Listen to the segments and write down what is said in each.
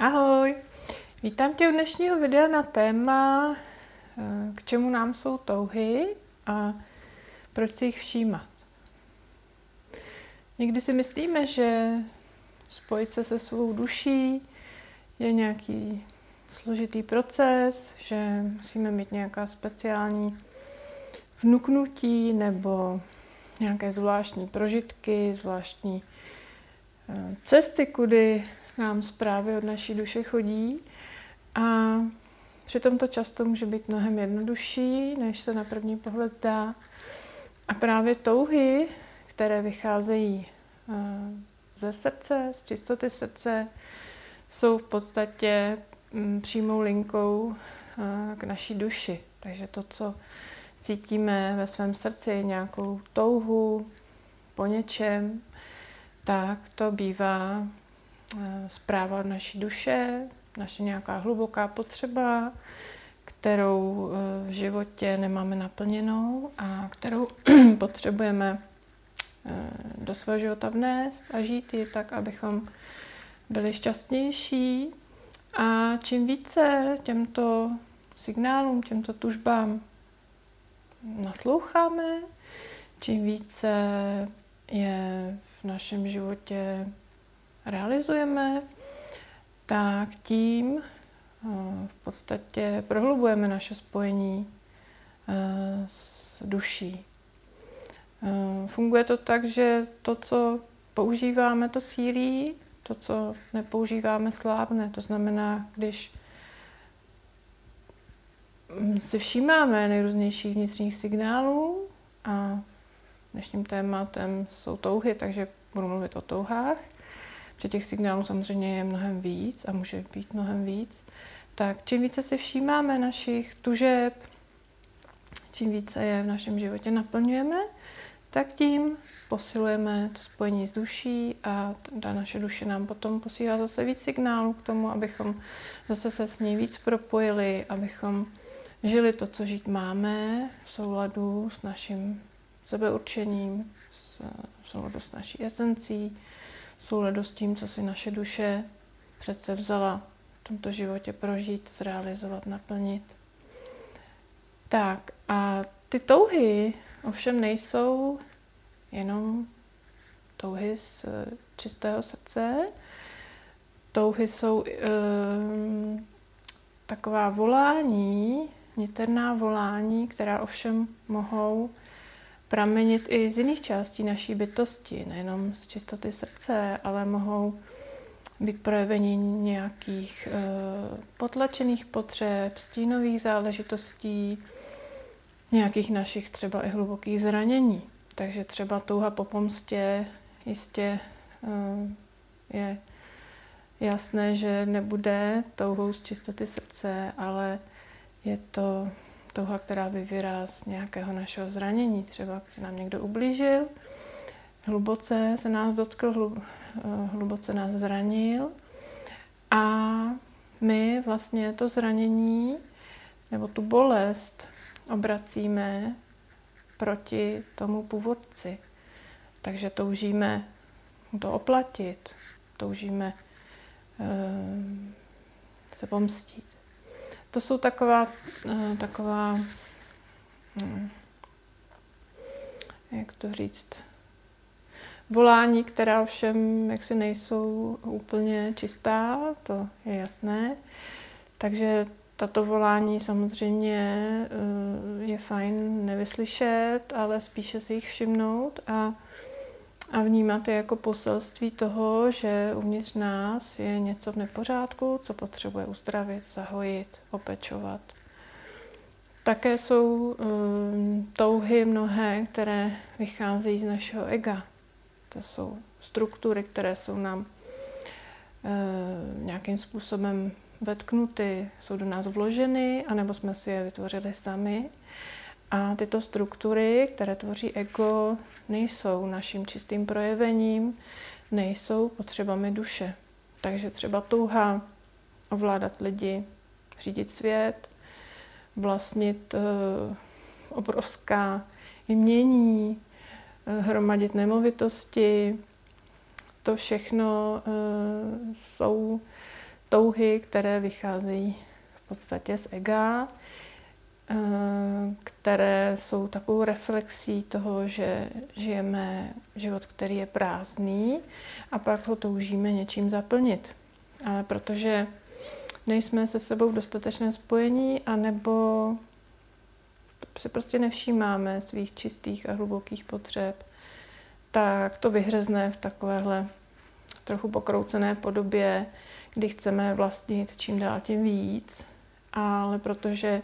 Ahoj! Vítám tě u dnešního videa na téma, eh, k čemu nám jsou touhy a proč si jich všímat. Někdy si myslíme, že spojit se se svou duší je nějaký složitý proces, že musíme mít nějaká speciální vnuknutí nebo nějaké zvláštní prožitky, zvláštní eh, cesty, kudy nám zprávy od naší duše chodí a přitom to často může být mnohem jednodušší, než se na první pohled zdá. A právě touhy, které vycházejí eh, ze srdce, z čistoty srdce, jsou v podstatě mm, přímou linkou eh, k naší duši. Takže to, co cítíme ve svém srdci, nějakou touhu po něčem, tak to bývá zpráva od naší duše, naše nějaká hluboká potřeba, kterou eh, v životě nemáme naplněnou a kterou potřebujeme eh, do svého života vnést a žít ji tak, abychom byli šťastnější. A čím více těmto signálům, těmto tužbám nasloucháme, čím více je v našem životě realizujeme, tak tím eh, v podstatě prohlubujeme naše spojení eh, s duší. Eh, funguje to tak, že to, co používáme, to sílí, to, co nepoužíváme, slábne. To znamená, když mm, si všímáme nejrůznějších vnitřních signálů a dnešním tématem jsou touhy, takže budu mluvit o touhách, že těch signálů samozřejmě je mnohem víc a může být mnohem víc, tak čím více si všímáme našich tužeb, čím více je v našem životě naplňujeme, tak tím posilujeme to spojení s duší a ta naše duše nám potom posílá zase víc signálů k tomu, abychom zase se s ní víc propojili, abychom žili to, co žít máme, v souladu s naším sebeurčením, v souladu s naší esencí, souladu s tím, co si naše duše přece vzala v tomto životě prožít, zrealizovat, naplnit. Tak a ty touhy ovšem nejsou jenom touhy z čistého srdce. Touhy jsou e, taková volání, niterná volání, která ovšem mohou pramenit i z jiných částí naší bytosti, nejenom z čistoty srdce, ale mohou být projevení nějakých e, potlačených potřeb, stínových záležitostí, nějakých našich třeba i hlubokých zranění. Takže třeba touha po pomstě jistě e, je jasné, že nebude touhou z čistoty srdce, ale je to touha, která vyvírá z nějakého našeho zranění, třeba když nám někdo ublížil, hluboce se nás dotkl, eh, hluboce nás zranil a my vlastně to zranění nebo tu bolest obracíme proti tomu původci. Takže toužíme to oplatit, toužíme e, se pomstit. To jsou taková, eh, taková hm, jak to říct, volání, která ovšem jaksi nejsou úplně čistá, to je jasné. Takže tato volání samozřejmě eh, je fajn nevyslyšet, ale spíše si jich všimnout a a vnímat je jako poselství toho, že uvnitř nás je něco v nepořádku, co potřebuje uzdravit, zahojit, opečovat. Také jsou um, touhy mnohé, které vycházejí z našeho ega. To jsou struktury, které jsou nám uh, nějakým způsobem vetknuty, jsou do nás vloženy, anebo jsme si je vytvořili sami. A tyto struktury, které tvoří ego, nejsou naším čistým projevením, nejsou potřebami duše. Takže třeba touha ovládat lidi, řídit svět, vlastnit uh, obrovská jmění, uh, hromadit nemovitosti, to všechno uh, jsou touhy, které vycházejí v podstatě z ega, eh, které jsou takovou reflexí toho, že žijeme život, který je prázdný a pak ho toužíme něčím zaplnit. Ale protože nejsme se sebou v dostatečném spojení, anebo si prostě nevšímáme svých čistých a hlubokých potřeb, tak to vyhřezne v takovéhle trochu pokroucené podobě, kdy chceme vlastnit čím dál tím víc, ale protože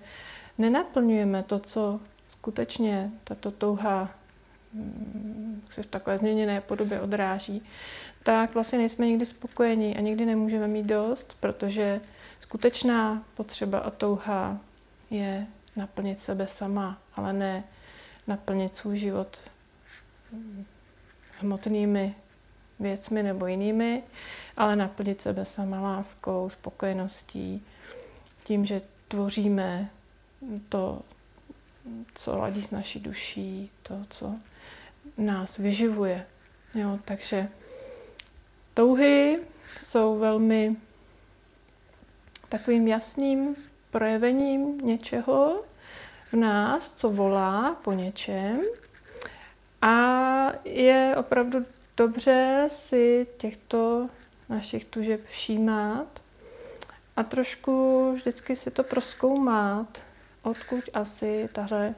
nenaplňujeme to, co skutečně tato touha mm, se v takové změněné podobě odráží, tak vlastně nejsme nikdy spokojení a nikdy nemůžeme mít dost, protože skutečná potřeba a touha je naplnit sebe sama, ale ne naplnit svůj život mm, hmotnými věcmi nebo jinými, ale naplnit sebe sama láskou, spokojeností, tím, že tvoříme to, co ladí s naší duší, to, co nás vyživuje. Jo, takže touhy jsou velmi takovým jasným projevením něčeho v nás, co volá po něčem. A je opravdu dobře si těchto našich tužeb všímat a trošku vždycky si to proskoumat, odkud asi tahle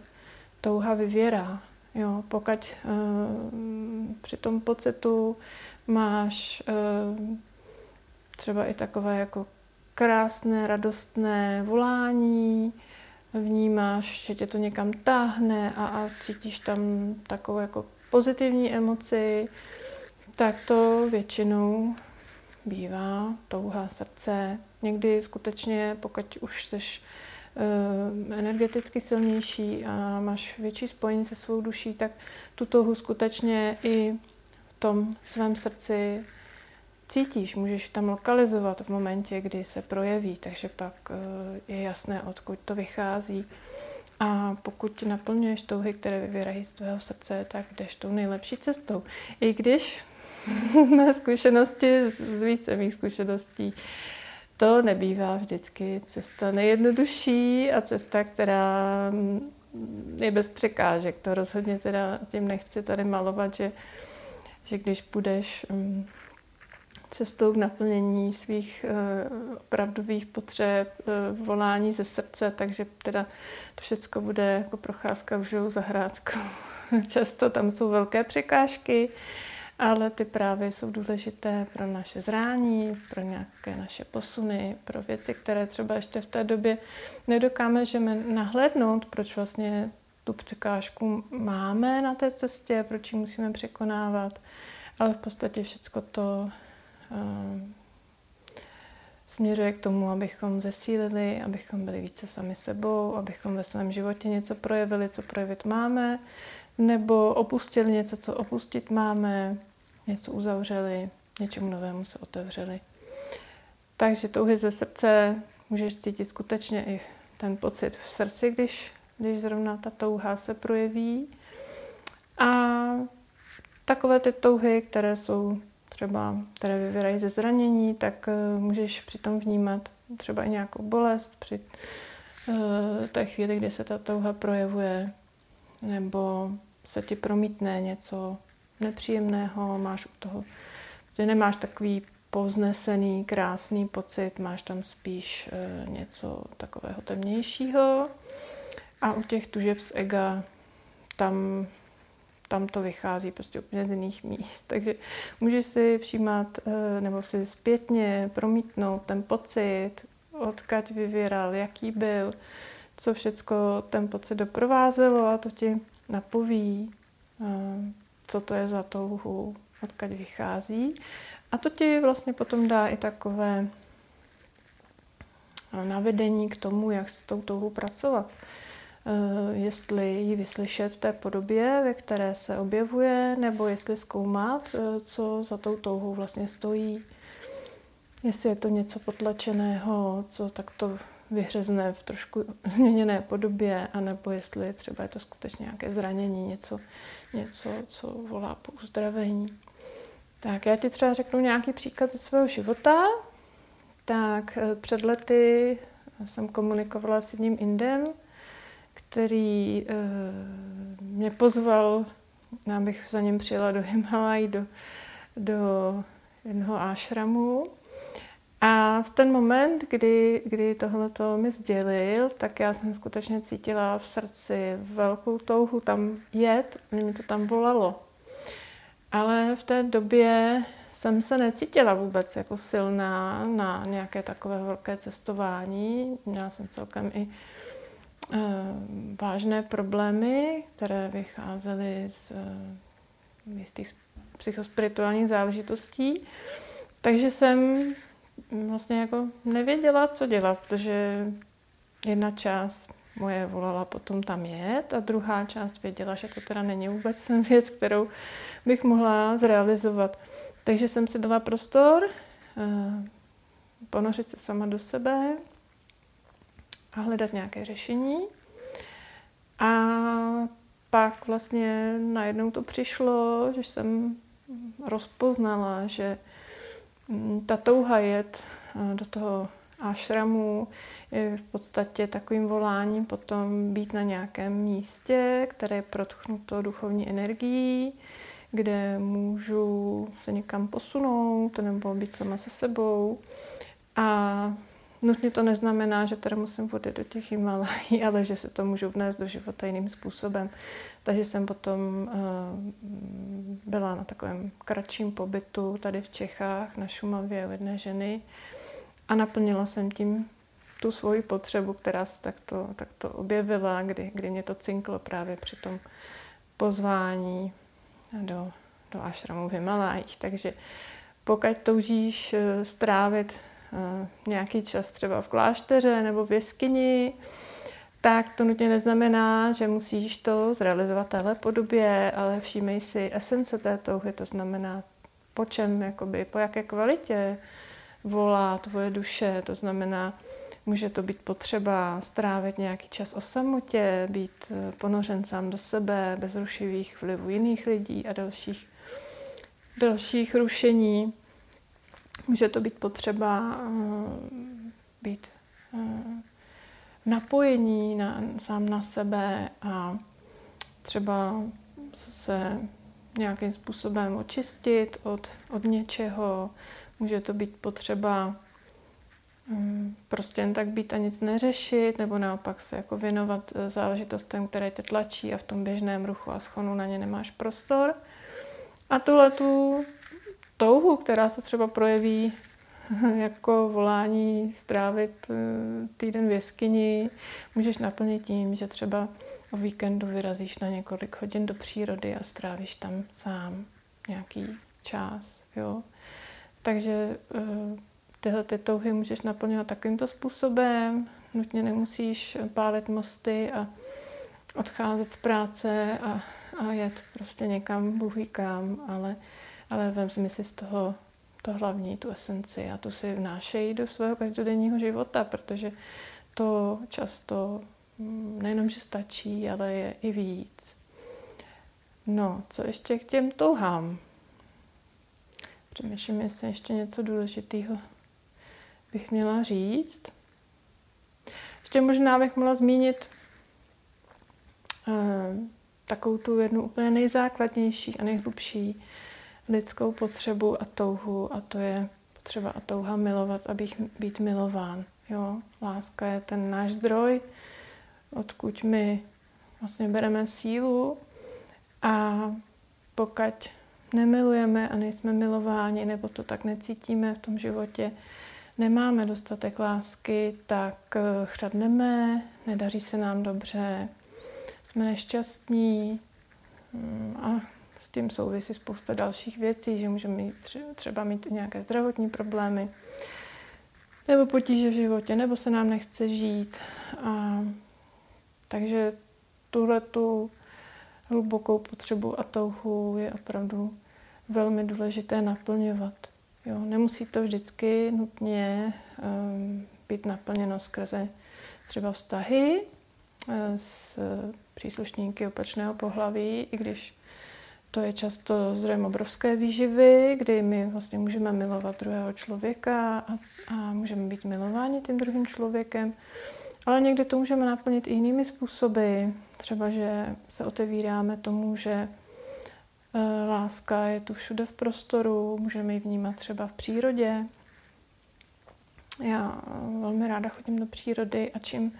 touha vyvěrá. Jo, pokud uh, při tom pocitu máš uh, třeba i takové jako krásné, radostné volání, vnímáš, že tě to někam táhne a, a cítíš tam takovou jako pozitivní emoci, tak to většinou bývá touha srdce. Někdy skutečně, pokud už uh, energeticky silnější a máš větší spojení se svou duší, tak tu touhu skutečně i v tom svém srdci cítíš, můžeš tam lokalizovat v momentě, kdy se projeví, takže pak uh, je jasné, odkud to vychází. A pokud naplňuješ touhy, které vyvírají z tvého srdce, tak jdeš tou nejlepší cestou. I když z mé zkušenosti, z více mých zkušeností, to nebývá vždycky cesta nejjednodušší a cesta, která je bez překážek. To rozhodně teda tím nechci tady malovat, že, že když půjdeš um, cestou k naplnění svých uh, opravdových potřeb, uh, volání ze srdce, takže teda to všechno bude jako procházka v zahrádkou. Často tam jsou velké překážky, ale ty právě jsou důležité pro naše zrání, pro nějaké naše posuny, pro věci, které třeba ještě v té době nedokážeme nahlédnout, proč vlastně tu překážku máme na té cestě, proč ji musíme překonávat, ale v podstatě všechno to uh, směřuje k tomu, abychom zesílili, abychom byli více sami sebou, abychom ve svém životě něco projevili, co projevit máme, nebo opustili něco, co opustit máme, něco uzavřeli, něčemu novému se otevřeli. Takže touhy ze srdce můžeš cítit skutečně i ten pocit v srdci, když, když zrovna ta touha se projeví. A takové ty touhy, které jsou třeba, které vyvírají ze zranění, tak uh, můžeš přitom vnímat třeba i nějakou bolest při uh, té chvíli, kdy se ta touha projevuje, nebo se ti promítne něco nepříjemného, máš u toho, že nemáš takový povznesený, krásný pocit, máš tam spíš e, něco takového temnějšího. A u těch tužeb z ega tam, tam to vychází prostě úplně z jiných míst. Takže můžeš si všímat e, nebo si zpětně promítnout ten pocit, odkaď vyvíral, jaký byl, co všecko ten pocit doprovázelo a to ti napoví, eh, co to je za touhu, odkud vychází. A to ti vlastně potom dá i takové eh, navedení k tomu, jak s tou touhou pracovat. Eh, jestli ji vyslyšet v té podobě, ve které se objevuje, nebo jestli zkoumat, co za tou touhou vlastně stojí. Jestli je to něco potlačeného, co takto vyhřezne v trošku změněné podobě, anebo jestli třeba je to skutečně nějaké zranění, něco, něco co volá po uzdravení. Tak já ti třeba řeknu nějaký příklad ze svého života. tak eh, před lety jsem komunikovala s jedním Indem, který mě pozval, abych za ním přijela do Himalaj, do, do jednoho ášramu. A v ten moment, kdy, kdy tohle mi sdělil, tak já jsem skutečně cítila v srdci velkou touhu tam jet, mě to tam volalo. Ale v té době jsem se necítila vůbec jako silná na nějaké takové velké cestování. Měla jsem celkem i e, vážné problémy, které vycházely z e, jistých psychospirituálních záležitostí. Takže jsem vlastně jako nevěděla, co dělat, protože jedna část moje volala potom tam jet a druhá část věděla, že to teda není vůbec věc, kterou bych mohla zrealizovat. Takže jsem si dala prostor eh, ponořit se sama do sebe a hledat nějaké řešení. A pak vlastně najednou to přišlo, že jsem rozpoznala, že ta touha jet eh, do toho ashramu je v podstatě takovým voláním potom být na nějakém místě, které je protchnuto duchovní energií, kde můžu se někam posunout nebo být sama se sebou. A nutně to neznamená, že tady musím vodit do těch Himalají, ale že se to můžu vnést do života jiným způsobem. Takže jsem potom uh, byla na takovém kratším pobytu tady v Čechách, na Šumavě u jedné ženy a naplnila jsem tím tu svoji potřebu, která se takto, takto objevila, kdy, kdy mě to cinklo právě při tom pozvání do, do ašramu v Himalájích. Takže pokud toužíš eh, strávit eh, nějaký čas třeba v klášteře nebo v jeskyni, tak to nutně neznamená, že musíš to zrealizovat téhle podobě, ale všímej si esence té touhy, to znamená po čem, jakoby, po jaké kvalitě volá tvoje duše, to znamená, může to být potřeba strávit nějaký čas o samotě, být eh, ponořen sám do sebe, bez rušivých vlivů jiných lidí a dalších, dalších rušení. Může to být potřeba uh, být uh, napojení na, sám na sebe a třeba se nějakým způsobem očistit od, od něčeho. Může to být potřeba um, prostě jen tak být a nic neřešit, nebo naopak se jako věnovat eh, záležitostem, které tě tlačí a v tom běžném ruchu a schonu na ně nemáš prostor. A tuhle tu touhu, která se třeba projeví jako volání strávit eh, týden v jeskyni můžeš naplnit tím, že třeba o víkendu vyrazíš na několik hodin do přírody a strávíš tam sám nějaký čas. Jo? Takže eh, tyhle ty touhy můžeš naplňovat takovýmto způsobem. Nutně nemusíš pálit mosty a odcházet z práce a, a jet prostě někam, bůh kam, ale, ale vem si z toho to hlavní, tu esenci a tu si vnášejí do svého každodenního života, protože to často mm, nejenom, že stačí, ale je i víc. No, co ještě k těm touhám? Přemýšlím, jestli ještě něco důležitého bych měla říct. Ještě možná bych mohla zmínit uh, takovou tu jednu úplně nejzákladnější a nejhlubší lidskou potřebu a touhu a to je potřeba a touha milovat a být, být milován. Jo? Láska je ten náš zdroj, odkud my vlastně bereme sílu a pokud nemilujeme a nejsme milováni nebo to tak necítíme v tom životě, nemáme dostatek lásky, tak eh, chřadneme, nedaří se nám dobře, jsme nešťastní mm, a tím souvisí spousta dalších věcí, že můžeme mít třeba mít nějaké zdravotní problémy, nebo potíže v životě, nebo se nám nechce žít. A, takže tuhle tu hlubokou potřebu a touhu je opravdu velmi důležité naplňovat. Jo, nemusí to vždycky nutně um, být naplněno skrze třeba vztahy uh, s příslušníky opačného pohlaví, i když to je často zdrojem obrovské výživy, kdy my vlastně můžeme milovat druhého člověka a, a můžeme být milováni tím druhým člověkem. Ale někdy to můžeme naplnit i jinými způsoby. Třeba, že se otevíráme tomu, že e, láska je tu všude v prostoru, můžeme ji vnímat třeba v přírodě. Já velmi ráda chodím do přírody a čím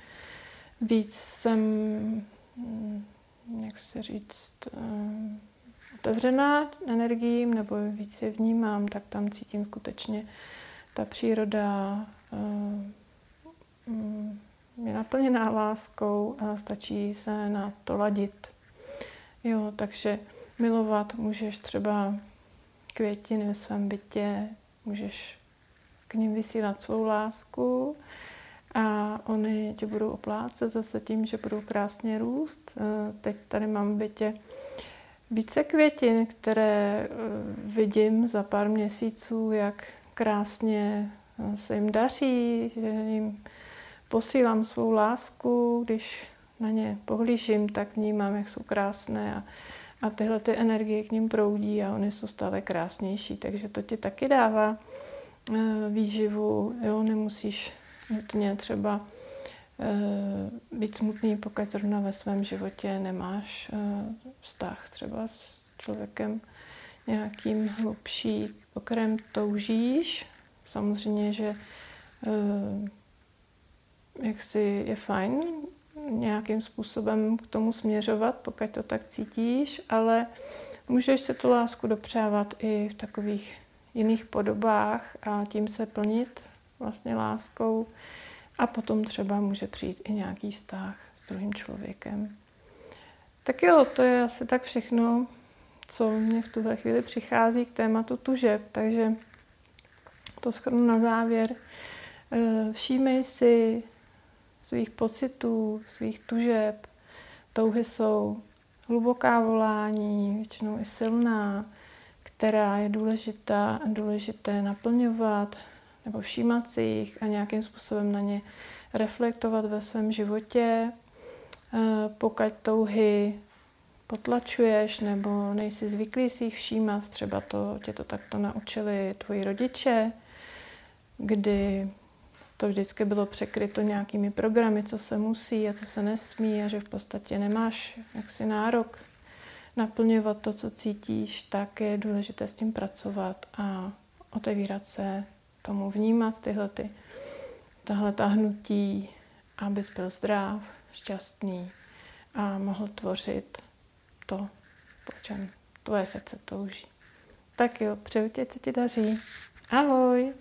víc jsem, mm, jak se říct, e, otevřená energiím nebo víc je vnímám, tak tam cítím skutečně ta příroda e, mm, je naplněná láskou a stačí se na to ladit. Jo, takže milovat můžeš třeba květiny ve svém bytě, můžeš k ním vysílat svou lásku a oni tě budou oplácet zase tím, že budou krásně růst. Eh, teď tady mám v bytě více květin, které eh, vidím za pár měsíců, jak krásně eh, se jim daří, že jim posílám svou lásku, když na ně pohlížím, tak vnímám, jak jsou krásné a, a tyhle ty energie k ním proudí a oni jsou stále krásnější, takže to ti taky dává e, výživu, jo, nemusíš nutně třeba být smutný, pokud zrovna ve svém životě nemáš vztah třeba s člověkem nějakým hlubší, po kterém toužíš. Samozřejmě, že jak si je fajn nějakým způsobem k tomu směřovat, pokud to tak cítíš, ale můžeš se tu lásku dopřávat i v takových jiných podobách a tím se plnit vlastně láskou a potom třeba může přijít i nějaký vztah s druhým člověkem. Tak jo, to je asi tak všechno, co mě v tuhle chvíli přichází k tématu tužeb, takže to shrnu na závěr. Eh, všímej si svých pocitů, svých tužeb. Touhy jsou hluboká volání, většinou i silná, která je důležitá, důležité naplňovat nebo všímat si jich a nějakým způsobem na ně reflektovat ve svém životě. Eh, pokud touhy potlačuješ nebo nejsi zvyklý si jich všímat, třeba to, tě to takto naučili tvoji rodiče, kdy to vždycky bylo překryto nějakými programy, co se musí a co se nesmí a že v podstatě nemáš jaksi nárok naplňovat to, co cítíš, tak je důležité s tím pracovat a otevírat se tomu, vnímat tyhle ty, tahle ta hnutí, abys byl zdrav, šťastný a mohl tvořit to, po čem tvoje srdce touží. Tak jo, přeju tě, co ti daří. Ahoj!